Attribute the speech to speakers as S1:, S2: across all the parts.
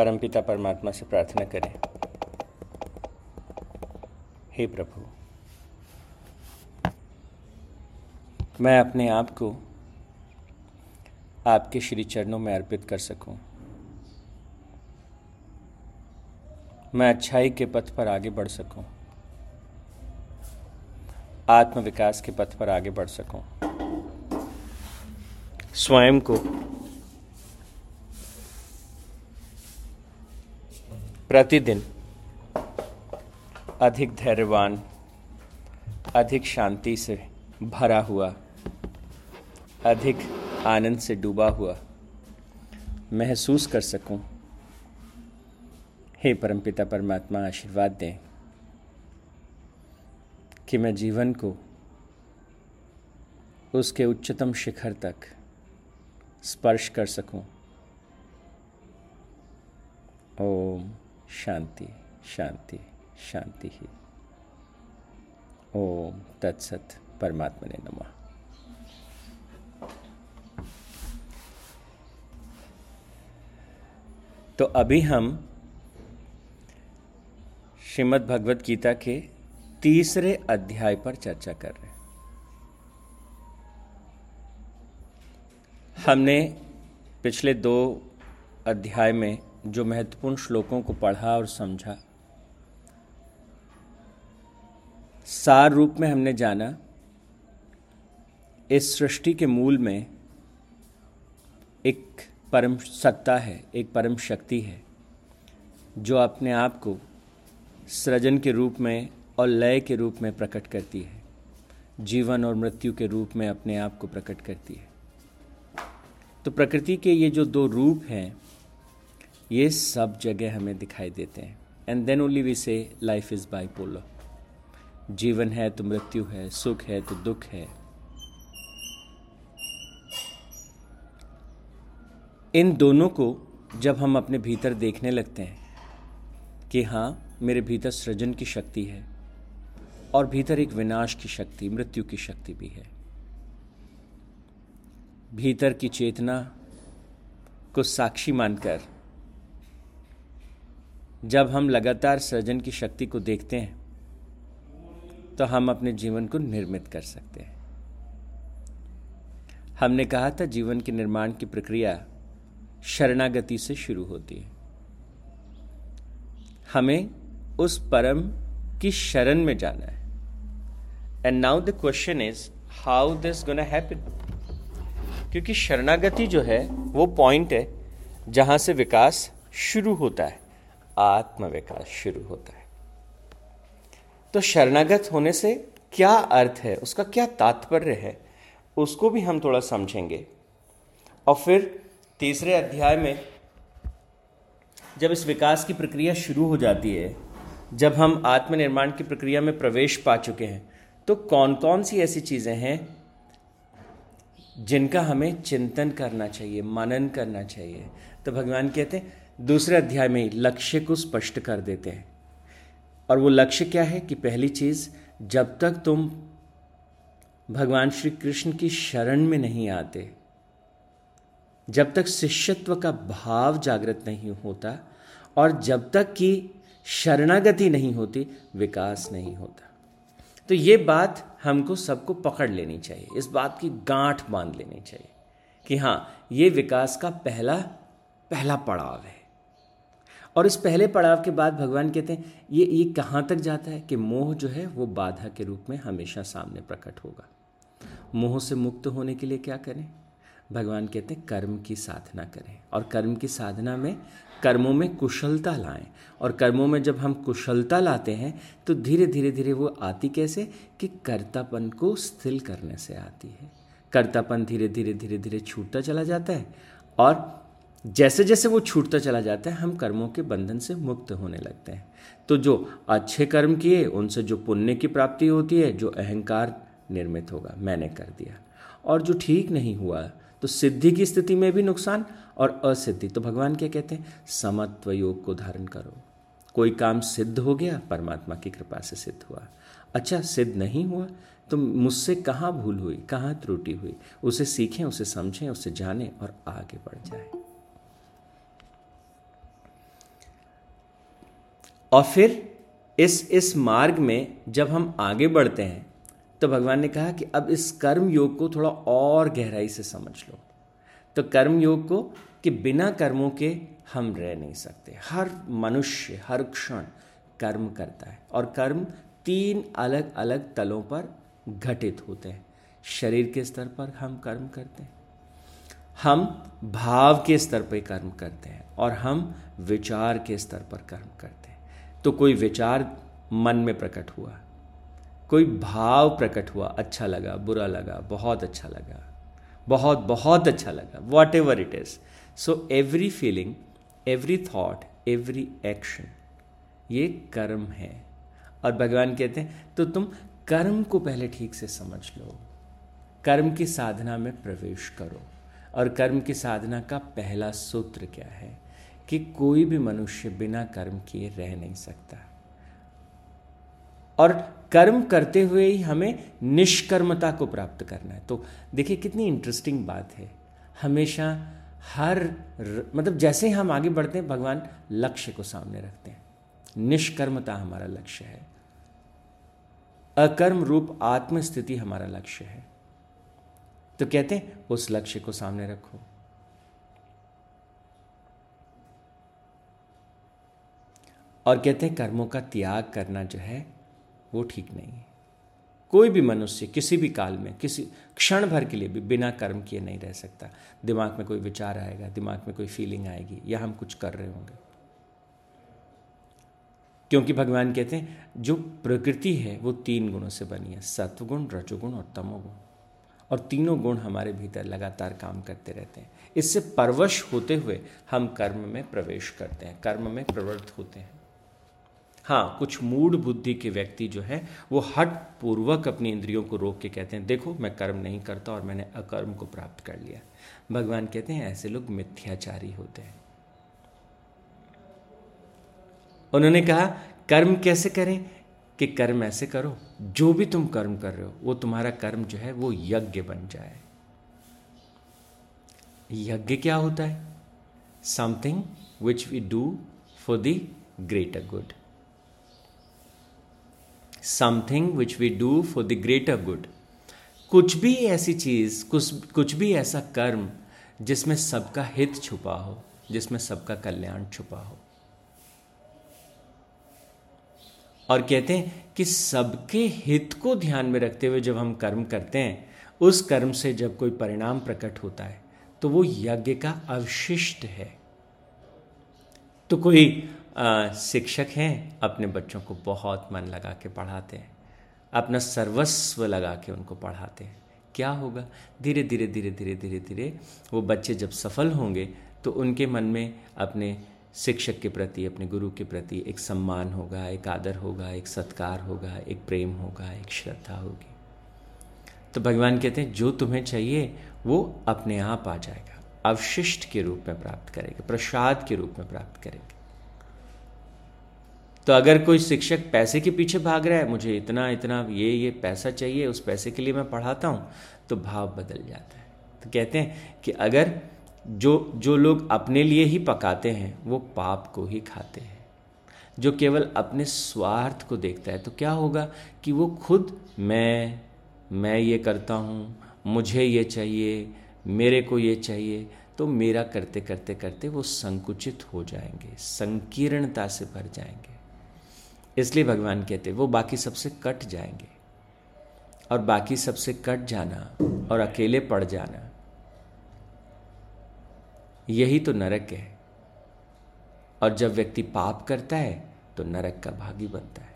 S1: परमपिता परमात्मा से प्रार्थना करें। हे प्रभु, मैं अपने आप को आपके श्री चरणों में अर्पित कर सकूँ। मैं अच्छाई के पथ पर आगे बढ़ सकूँ। आत्मविकास के पथ पर आगे बढ़ सकूँ। स्वयं को प्रतिदिन अधिक धैर्यवान, अधिक शांति से भरा हुआ, अधिक आनंद से डूबा हुआ महसूस कर सकूँ। हे परमपिता परमात्मा, आशीर्वाद दें कि मैं जीवन को उसके उच्चतम शिखर तक स्पर्श कर सकूँ। ओम। शांति शांति शांति ही। ओम तत्सत परमात्मा ने नमा। तो अभी हम श्रीमद् भगवत गीता के तीसरे अध्याय पर चर्चा कर रहे हैं। हमने पिछले दो अध्याय में जो महत्वपूर्ण श्लोकों को पढ़ा और समझा। सार रूप में हमने जाना, इस सृष्टि के मूल में एक परम सत्ता है, एक परम शक्ति है, जो अपने आप को सृजन के रूप में और लय के रूप में प्रकट करती है। जीवन और मृत्यु के रूप में अपने आप को प्रकट करती है। तो प्रकृति के ये जो दो रूप हैं ये सब जगह हमें दिखाई देते हैं। And then only we say life is bipolar जीवन है तो मृत्यु है, सुख है तो दुख है। इन दोनों को जब हम अपने भीतर देखने लगते हैं कि हाँ मेरे भीतर सृजन की शक्ति है और भीतर एक विनाश की शक्ति, मृत्यु की शक्ति भी है। भीतर की चेतना को साक्षी मानकर जब हम लगातार सृजन की शक्ति को देखते हैं तो हम अपने जीवन को निर्मित कर सकते हैं। हमने कहा था जीवन के निर्माण की प्रक्रिया शरणागति से शुरू होती है। हमें उस परम की शरण में जाना है। And now the question is how this gonna happen क्योंकि शरणागति जो है, वो पॉइंट है जहाँ से विकास शुरू होता है। आत्म विकास शुरू होता है। तो शरणागत होने से क्या अर्थ है? उसका क्या तात्पर्य है? उसको भी हम थोड़ा समझेंगे। और फिर तीसरे अध्याय में जब इस विकास की प्रक्रिया शुरू हो जाती है, जब हम आत्मनिर्माण की प्रक्रिया में प्रवेश पा चुके हैं तो कौन कौन सी ऐसी चीज़ें हैं जिनका हमें चिंतन करना चाहिए, मनन करना चाहिए? तो भगवान कहते हैं दूसरे अध्याय में लक्ष्य को स्पष्ट कर देते हैं। और वो लक्ष्य क्या है कि पहली चीज़, जब तक तुम भगवान श्री कृष्ण की शरण में नहीं आते, जब तक शिष्यत्व का भाव जागृत नहीं होता और जब तक कि शरणागति नहीं होती, विकास नहीं होता। तो ये बात हमको सबको पकड़ लेनी चाहिए। इस बात की गांठ बाँध लेनी चाहिए कि हाँ ये विकास का पहला पहला पड़ाव है। और इस पहले पड़ाव के बाद भगवान कहते हैं, ये ये कहाँ तक जाता है कि मोह जो है, वो बाधा के रूप में हमेशा सामने प्रकट होगा। मोह से मुक्त होने के लिए क्या करें? भगवान कहते हैं, कर्म की साधना करें और कर्म की साधना में, कर्मों में कुशलता लाएँ और कर्मों में जब हम कुशलता लाते हैं तो धीरे धीरे धीरे वो आती कैसे कि कर्तापन को स्थिर करने से आती है। कर्तापन धीरे धीरे धीरे धीरे छूटता चला जाता है और जैसे जैसे वो छूटता चला जाता है, हम कर्मों के बंधन से मुक्त होने लगते हैं। तो जो अच्छे कर्म किए, उनसे जो पुण्य की प्राप्ति होती है, जो अहंकार निर्मित होगा, मैंने कर दिया। और जो ठीक नहीं हुआ तो सिद्धि की स्थिति में भी नुकसान और असिद्धि। तो भगवान क्या कहते हैं? समत्व योग को धारण करो। कोई काम सिद्ध हो गया, परमात्मा की कृपा से सिद्ध हुआ। अच्छा सिद्ध नहीं हुआ तो मुझसे कहाँ भूल हुई, कहाँ त्रुटि हुई? उसे सीखें, उसे समझें, उसे जानें और आगे बढ़ जाए। और फिर इस इस मार्ग में जब हम आगे बढ़ते हैं तो भगवान ने कहा कि अब इस कर्म योग को थोड़ा और गहराई से समझ लो। तो कर्म योग को कि बिना कर्मों के हम रह नहीं सकते। हर मनुष्य, हर क्षण कर्म करता है और कर्म तीन अलग अलग तलों पर घटित होते हैं। शरीर के स्तर पर हम कर्म करते हैं, हम भाव के स्तर पर कर्म करते हैं और हम विचार के स्तर पर कर्म करते हैं। तो कोई विचार मन में प्रकट हुआ, कोई भाव प्रकट हुआ अच्छा लगा, बुरा लगा, बहुत अच्छा लगा, बहुत बहुत अच्छा लगा whatever it is so every feeling every thought every action ये कर्म है। और भगवान कहते हैं तो तुम कर्म को पहले ठीक से समझ लो। कर्म की साधना में प्रवेश करो। और कर्म की साधना का पहला सूत्र क्या है? कि कोई भी मनुष्य बिना कर्म किए रह नहीं सकता। और कर्म करते हुए ही हमें निष्कर्मता को प्राप्त करना है। तो देखिए, कितनी इंटरेस्टिंग बात है। हमेशा हर मतलब जैसे ही हम आगे बढ़ते हैं, भगवान लक्ष्य को सामने रखते हैं। निष्कर्मता हमारा लक्ष्य है। अकर्म रूप आत्मस्थिति हमारा लक्ष्य है। तो कहते हैं, उस लक्ष्य को सामने रखो। और कहते हैं कर्मों का त्याग करना जो है, वो ठीक नहीं है। कोई भी मनुष्य किसी भी काल में, किसी क्षण भर के लिए भी बिना कर्म किए नहीं रह सकता। दिमाग में कोई विचार आएगा, दिमाग में कोई फीलिंग आएगी, या हम कुछ कर रहे होंगे। क्योंकि भगवान कहते हैं, जो प्रकृति है, वो तीन गुणों से बनी है, सत्वगुण, रजोगुण और तमोगुण। और तीनों गुण हमारे भीतर लगातार काम करते रहते हैं। इससे परवश होते हुए हम कर्म में प्रवेश करते हैं, कर्म में प्रवृत्त होते हैं। हाँ कुछ मूड बुद्धि के व्यक्ति जो है, वो हट पूर्वक अपनी इंद्रियों को रोक के कहते हैं, देखो, मैं कर्म नहीं करता और मैंने अकर्म को प्राप्त कर लिया। भगवान कहते हैं, ऐसे लोग मिथ्याचारी होते हैं। उन्होंने कहा, कर्म कैसे करें कि कर्म ऐसे करो? जो भी तुम कर्म कर रहे हो, वो तुम्हारा कर्म जो है, वो यज्ञ बन जाए। यज्ञ क्या होता है? Something which we do for the greater good something which we do for the greater good कुछ भी ऐसी चीज़, कुछ कुछ भी ऐसा कर्म जिसमें सबका हित छुपा हो, जिसमें सबका कल्याण छुपा हो। और कहते हैं कि सबके हित को ध्यान में रखते हुए जब हम कर्म करते हैं, उस कर्म से जब कोई परिणाम प्रकट होता है तो वो यज्ञ का अवशिष्ट है। तो कोई शिक्षक हैं, अपने बच्चों को बहुत मन लगा के पढ़ाते हैं। अपना सर्वस्व लगा के उनको पढ़ाते हैं। क्या होगा? धीरे धीरे धीरे धीरे धीरे धीरे वो बच्चे जब सफल होंगे तो उनके मन में अपने शिक्षक के प्रति, अपने गुरु के प्रति एक सम्मान होगा, एक आदर होगा, एक सत्कार होगा, एक प्रेम होगा, एक श्रद्धा होगी। तो भगवान कहते हैं, जो तुम्हें चाहिए, वो अपने आप आ जाएगा। अवशिष्ट के रूप में प्राप्त करेगा, प्रसाद के रूप में प्राप्त करेगा। तो अगर कोई शिक्षक पैसे के पीछे भाग रहा है, मुझे इतना इतना, ये ये पैसा चाहिए, उस पैसे के लिए मैं पढ़ाता हूँ तो भाव बदल जाता है। तो कहते हैं कि अगर जो जो लोग अपने लिए ही पकाते हैं, वो पाप को ही खाते हैं। जो केवल अपने स्वार्थ को देखता है तो क्या होगा कि वो खुद, मैं मैं ये करता हूँ, मुझे ये चाहिए, मेरे को ये चाहिए तो मेरा करते करते करते वो संकुचित हो जाएँगे, संकीर्णता से भर जाएँगे। इसलिए भगवान कहते, वो बाकी सबसे कट जाएँगे और बाकी सबसे कट जाना और अकेले पड़ जाना, यही तो नरक है। और जब व्यक्ति पाप करता है तो नरक का भागी बनता है।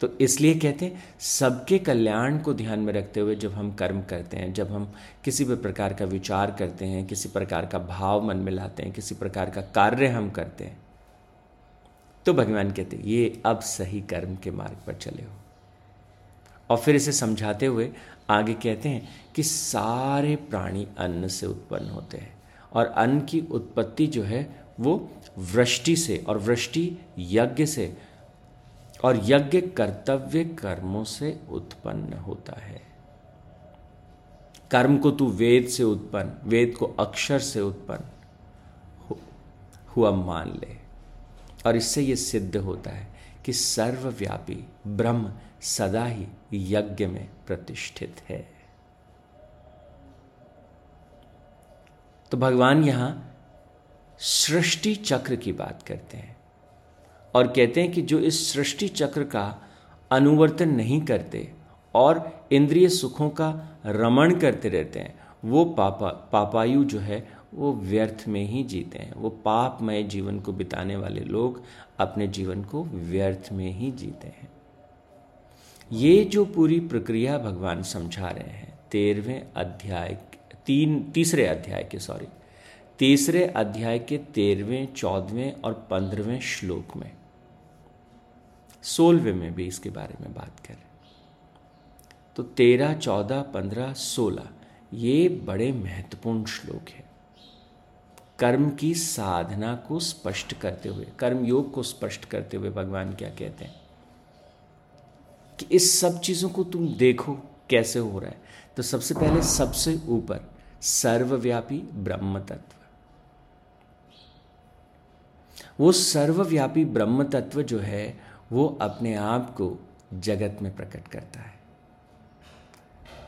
S1: तो इसलिए कहते हैं सबके कल्याण को ध्यान में रखते हुए जब हम कर्म करते हैं, जब हम किसी भी प्रकार का विचार करते हैं, किसी प्रकार का भाव मन में लाते हैं, किसी प्रकार का कार्य हम करते हैं तो भगवान कहते, ये अब सही कर्म के मार्ग पर चले हो। और फिर इसे समझाते हुए आगे कहते हैं कि सारे प्राणी अन्न से उत्पन्न होते हैं और अन्न की उत्पत्ति जो है वो वृष्टि से और वृष्टि यज्ञ से और यज्ञ कर्तव्य कर्मों से उत्पन्न होता है। कर्म को तू वेद से उत्पन्न, वेद को अक्षर से उत्पन्न हुआ मान ले। और इससे ये सिद्ध होता है कि सर्वव्यापी ब्रह्म सदा ही यज्ञ में प्रतिष्ठित है। तो भगवान यहाँ सृष्टि चक्र की बात करते हैं और कहते हैं कि जो इस सृष्टि चक्र का अनुवर्तन नहीं करते और इंद्रिय सुखों का रमण करते रहते हैं, वो पापा, पापायु जो है वो व्यर्थ में ही जीते हैं। वो पापमय जीवन को बिताने वाले लोग अपने जीवन को व्यर्थ में ही जीते हैं। ये जो पूरी प्रक्रिया भगवान समझा रहे हैं, तेरहवें अध्याय, तीन, तीसरे अध्याय के सॉरी तीसरे अध्याय के तेरहवें, चौदहवें और पंद्रहवें श्लोक में, सोलहवें में भी इसके बारे में बात करें। तो तेरह, चौदह, पंद्रह, सोलह, ये बड़े महत्वपूर्ण श्लोक है। कर्म की साधना को स्पष्ट करते हुए, कर्म योग को स्पष्ट करते हुए भगवान क्या कहते हैं? कि इस सब चीज़ों को तुम देखो कैसे हो रहा है। तो सबसे पहले सबसे ऊपर, सर्वव्यापी ब्रह्म तत्व वो सर्वव्यापी ब्रह्म तत्व जो है, वो अपने आप को जगत में प्रकट करता है।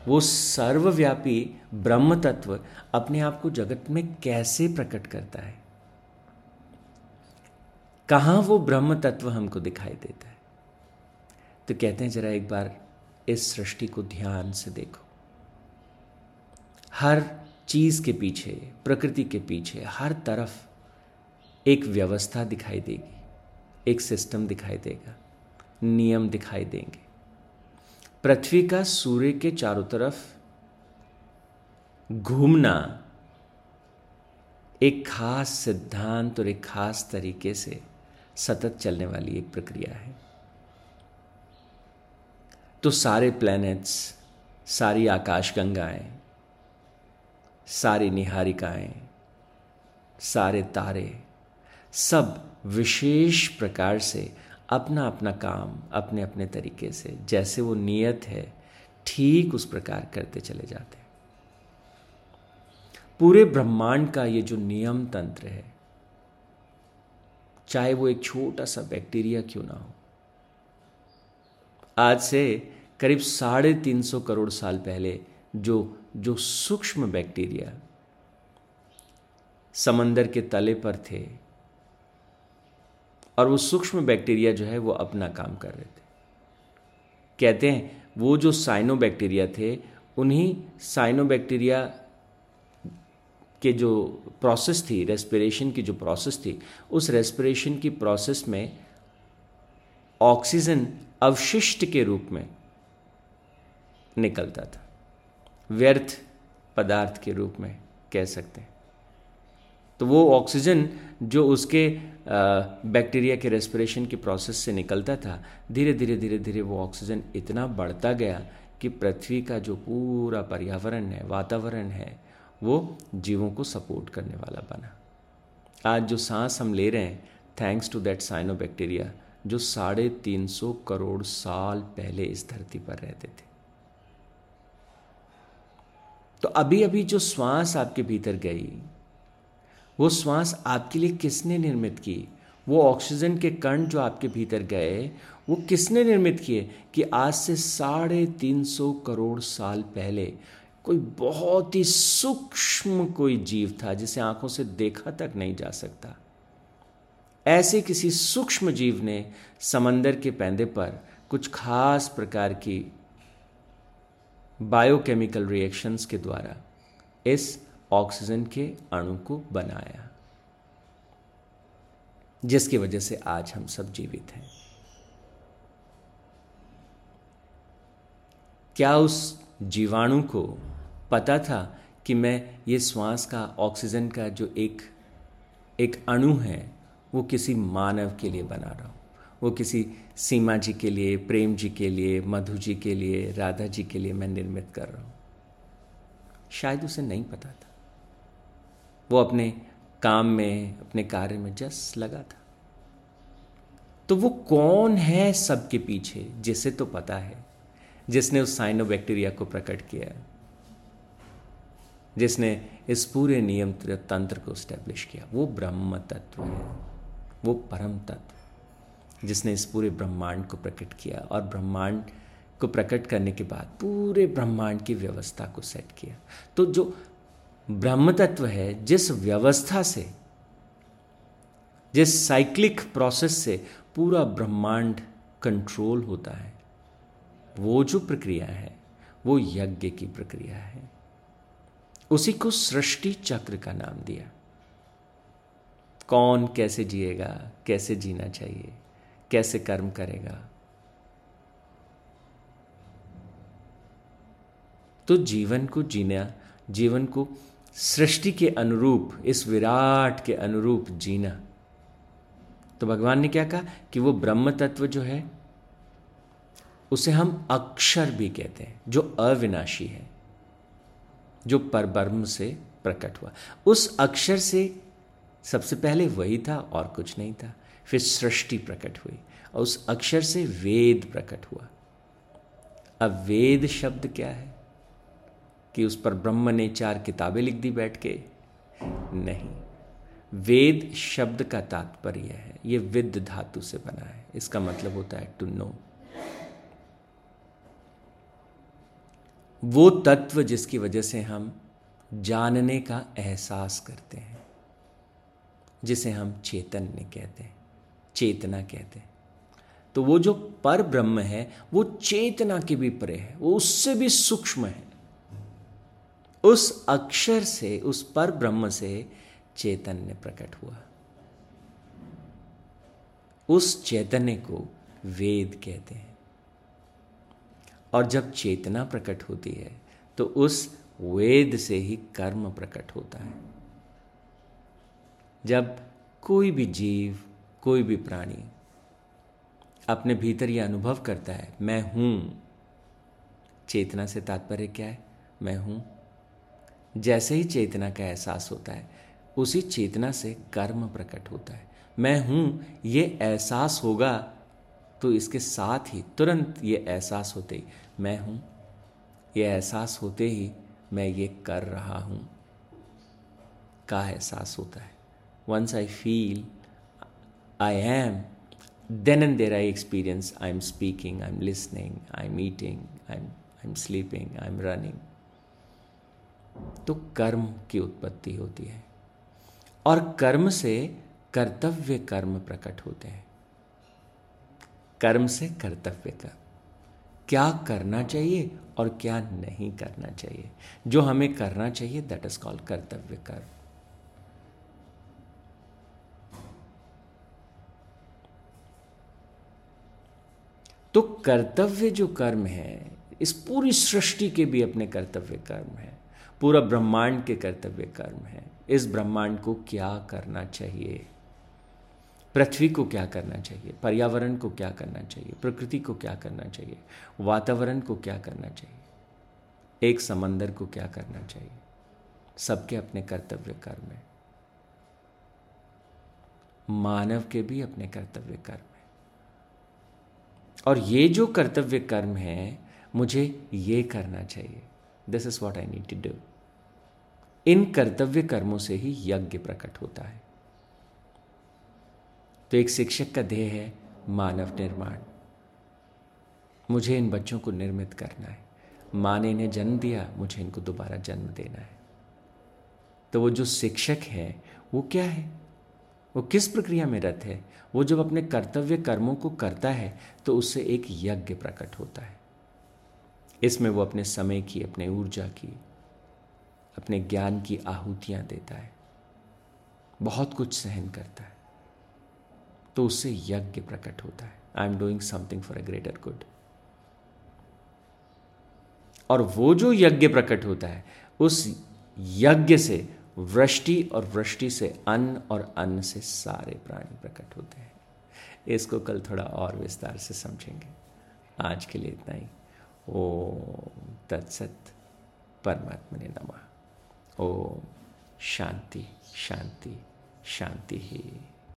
S1: वो सर्वव्यापी ब्रह्म तत्व अपने आप को जगत में कैसे प्रकट करता है? कहाँ वो ब्रह्म तत्व हमको दिखाई देता है? तो कहते हैं, जरा एक बार इस सृष्टि को ध्यान से देखो। हर चीज़ के पीछे, प्रकृति के पीछे, हर तरफ़ एक व्यवस्था दिखाई देगी, एक सिस्टम दिखाई देगा, नियम दिखाई देंगे। पृथ्वी का सूर्य के चारों तरफ़ घूमना एक खास सिद्धांत और एक खास तरीके से सतत चलने वाली एक प्रक्रिया है। तो सारे प्लैनेट्स सारी आकाशगंगाएँ, सारी निहारिकाएँ, सारे तारे, सब विशेष प्रकार से अपना अपना काम अपने अपने तरीके से, जैसे वो नियत है, ठीक उस प्रकार करते चले जाते हैं। पूरे ब्रह्मांड का ये जो नियम तंत्र है, चाहे वो एक छोटा सा बैक्टीरिया क्यों ना हो। आज से करीब साढ़े तीन सौ करोड़ साल पहले जो जो सूक्ष्म बैक्टीरिया समंदर के तले पर थे और वो सूक्ष्म बैक्टीरिया जो है वो अपना काम कर रहे थे। कहते हैं, वो जो साइनो बैक्टीरिया थे, उन्हीं साइनो बैक्टीरिया के जो प्रोसेस थी रेस्पिरेशन की जो प्रोसेस थी, उस रेस्पिरेशन की प्रोसेस में ऑक्सीजन अवशिष्ट के रूप में निकलता था। व्यर्थ पदार्थ के रूप में कह सकते हैं। तो वो ऑक्सीजन जो उसके बैक्टीरिया के रेस्पिरेशन के प्रोसेस से निकलता था, धीरे धीरे धीरे धीरे वो ऑक्सीजन इतना बढ़ता गया कि पृथ्वी का जो पूरा पर्यावरण है, वातावरण है, वो जीवों को सपोर्ट करने वाला बना। आज जो सांस हम ले रहे हैं thanks to that cyanobacteria जो साढ़े तीन सौ करोड़ साल पहले इस धरती पर रहते थे। तो अभी अभी जो श्वास आपके भीतर गई वो श्वास आपके लिए किसने निर्मित की? वो ऑक्सीजन के कण जो आपके भीतर गए, वो किसने निर्मित किए कि आज से साढ़े तीन सौ करोड़ साल पहले कोई बहुत ही सूक्ष्म कोई जीव था जिसे आँखों से देखा तक नहीं जा सकता? ऐसे किसी सूक्ष्म जीव ने समंदर के पैंदे पर कुछ खास प्रकार की बायोकेमिकल रिएक्शंस के द्वारा इस ऑक्सीजन के अणु को बनाया, जिसकी वजह से आज हम सब जीवित हैं। क्या उस जीवाणु को पता था कि मैं ये श्वास का, ऑक्सीजन का जो एक एक अणु है, वो किसी मानव के लिए बना रहा हूँ? वो किसी सीमा जी के लिए, प्रेम जी के लिए, मधु जी के लिए, राधा जी के लिए मैं निर्मित कर रहा हूँ? शायद उसे नहीं पता था। वो अपने काम में, अपने कार्य में जस लगा था। तो वो कौन है सबके पीछे, जिसे तो पता है, जिसने उस साइनो बैक्टीरिया को प्रकट किया जिसने इस पूरे नियम तंत्र को स्टैब्लिश किया। वो ब्रह्म तत्व है, वो परम तत्व जिसने इस पूरे ब्रह्मांड को प्रकट किया और ब्रह्मांड को प्रकट करने के बाद पूरे ब्रह्मांड की व्यवस्था को सेट किया। तो जो ब्रह्म तत्व है जिस व्यवस्था से, जिस साइक्लिक प्रोसेस से पूरा ब्रह्मांड कंट्रोल होता है। वो जो प्रक्रिया है, वो यज्ञ की प्रक्रिया है। उसी को सृष्टि चक्र का नाम दिया। कौन कैसे जिएगा, कैसे जीना चाहिए, कैसे कर्म करेगा? तो जीवन को जीना, जीवन को सृष्टि के अनुरूप, इस विराट के अनुरूप जीना। तो भगवान ने क्या कहा कि वो ब्रह्म तत्व जो है, उसे हम अक्षर भी कहते हैं, जो अविनाशी है, जो परब्रह्म से प्रकट हुआ। उस अक्षर से सबसे पहले वही था और कुछ नहीं था, फिर सृष्टि प्रकट हुई और उस अक्षर से वेद प्रकट हुआ। अब वेद शब्द क्या है? कि उस पर ब्रह्म ने चार किताबें लिख दी बैठ के। नहीं, वेद शब्द का तात्पर्य है। ये विद धातु से बना है। इसका मतलब होता है टू नो वो तत्व जिसकी वजह से हम जानने का एहसास करते हैं, जिसे हम चैतन्य कहते हैं, चेतना कहते हैं। तो वो जो पर ब्रह्म है, वो चेतना के भी परे है। वो उससे भी सूक्ष्म है। उस अक्षर से, उस पर ब्रह्म से चैतन्य प्रकट हुआ। उस चैतन्य को वेद कहते हैं। और जब चेतना प्रकट होती है तो उस वेद से ही कर्म प्रकट होता है। जब कोई भी जीव, कोई भी प्राणी अपने भीतर यह अनुभव करता है, मैं हूँ, चेतना से तात्पर्य क्या है? मैं हूँ। जैसे ही चेतना का एहसास होता है, उसी चेतना से कर्म प्रकट होता है। मैं हूँ, ये एहसास होगा तो इसके साथ ही तुरंत ये एहसास होते ही, मैं हूँ। ये एहसास होते ही मैं ये कर रहा हूँ। का एहसास होता है। Once I feel I am then and there I experience I am speaking I am listening I am eating I am I am sleeping I am running तो कर्म की उत्पत्ति होती है। और कर्म से कर्तव्य कर्म प्रकट होते हैं। कर्म से कर्तव्य कर्म क्या करना चाहिए और क्या नहीं करना चाहिए। जो हमें करना चाहिए दैट इज़ कॉल्ड कर्तव्य कर्म। तो कर्तव्य जो कर्म है, इस पूरी सृष्टि के भी अपने कर्तव्य कर्म है। पूरा ब्रह्मांड के कर्तव्य कर्म है। इस ब्रह्मांड को क्या करना चाहिए? पृथ्वी को क्या करना चाहिए? पर्यावरण को क्या करना चाहिए? प्रकृति को क्या करना चाहिए? वातावरण को क्या करना चाहिए? एक समंदर को क्या करना चाहिए? सबके अपने कर्तव्य कर्म है। मानव के भी अपने कर्तव्य कर्म है। और ये जो कर्तव्य कर्म है, मुझे ये करना चाहिए। This is what I need to do in कर्तव्य कर्मों से ही यज्ञ प्रकट होता है। तो एक शिक्षक का ध्येय है मानव निर्माण। मुझे इन बच्चों को निर्मित करना है। माँ ने इन्हें जन्म दिया, मुझे इनको दोबारा जन्म देना है। तो वो जो शिक्षक है, वो क्या है? वो किस प्रक्रिया में रत है? वो जब अपने कर्तव्य कर्मों को करता है तो उससे एक यज्ञ प्रकट होता है। इसमें वो अपने समय की, अपने ऊर्जा की अपने ज्ञान की आहुतियाँ देता है। बहुत कुछ सहन करता है। तो उससे यज्ञ प्रकट होता है। I am doing something for a greater good और वो जो यज्ञ प्रकट होता है, उस यज्ञ से वृष्टि और वृष्टि से अन्न और अन्न से सारे प्राणी प्रकट होते हैं। इसको कल थोड़ा और विस्तार से समझेंगे। आज के लिए इतना ही। ओ तत्सत परमात्मा ने नमा। ओ शांति शांति शांति ही।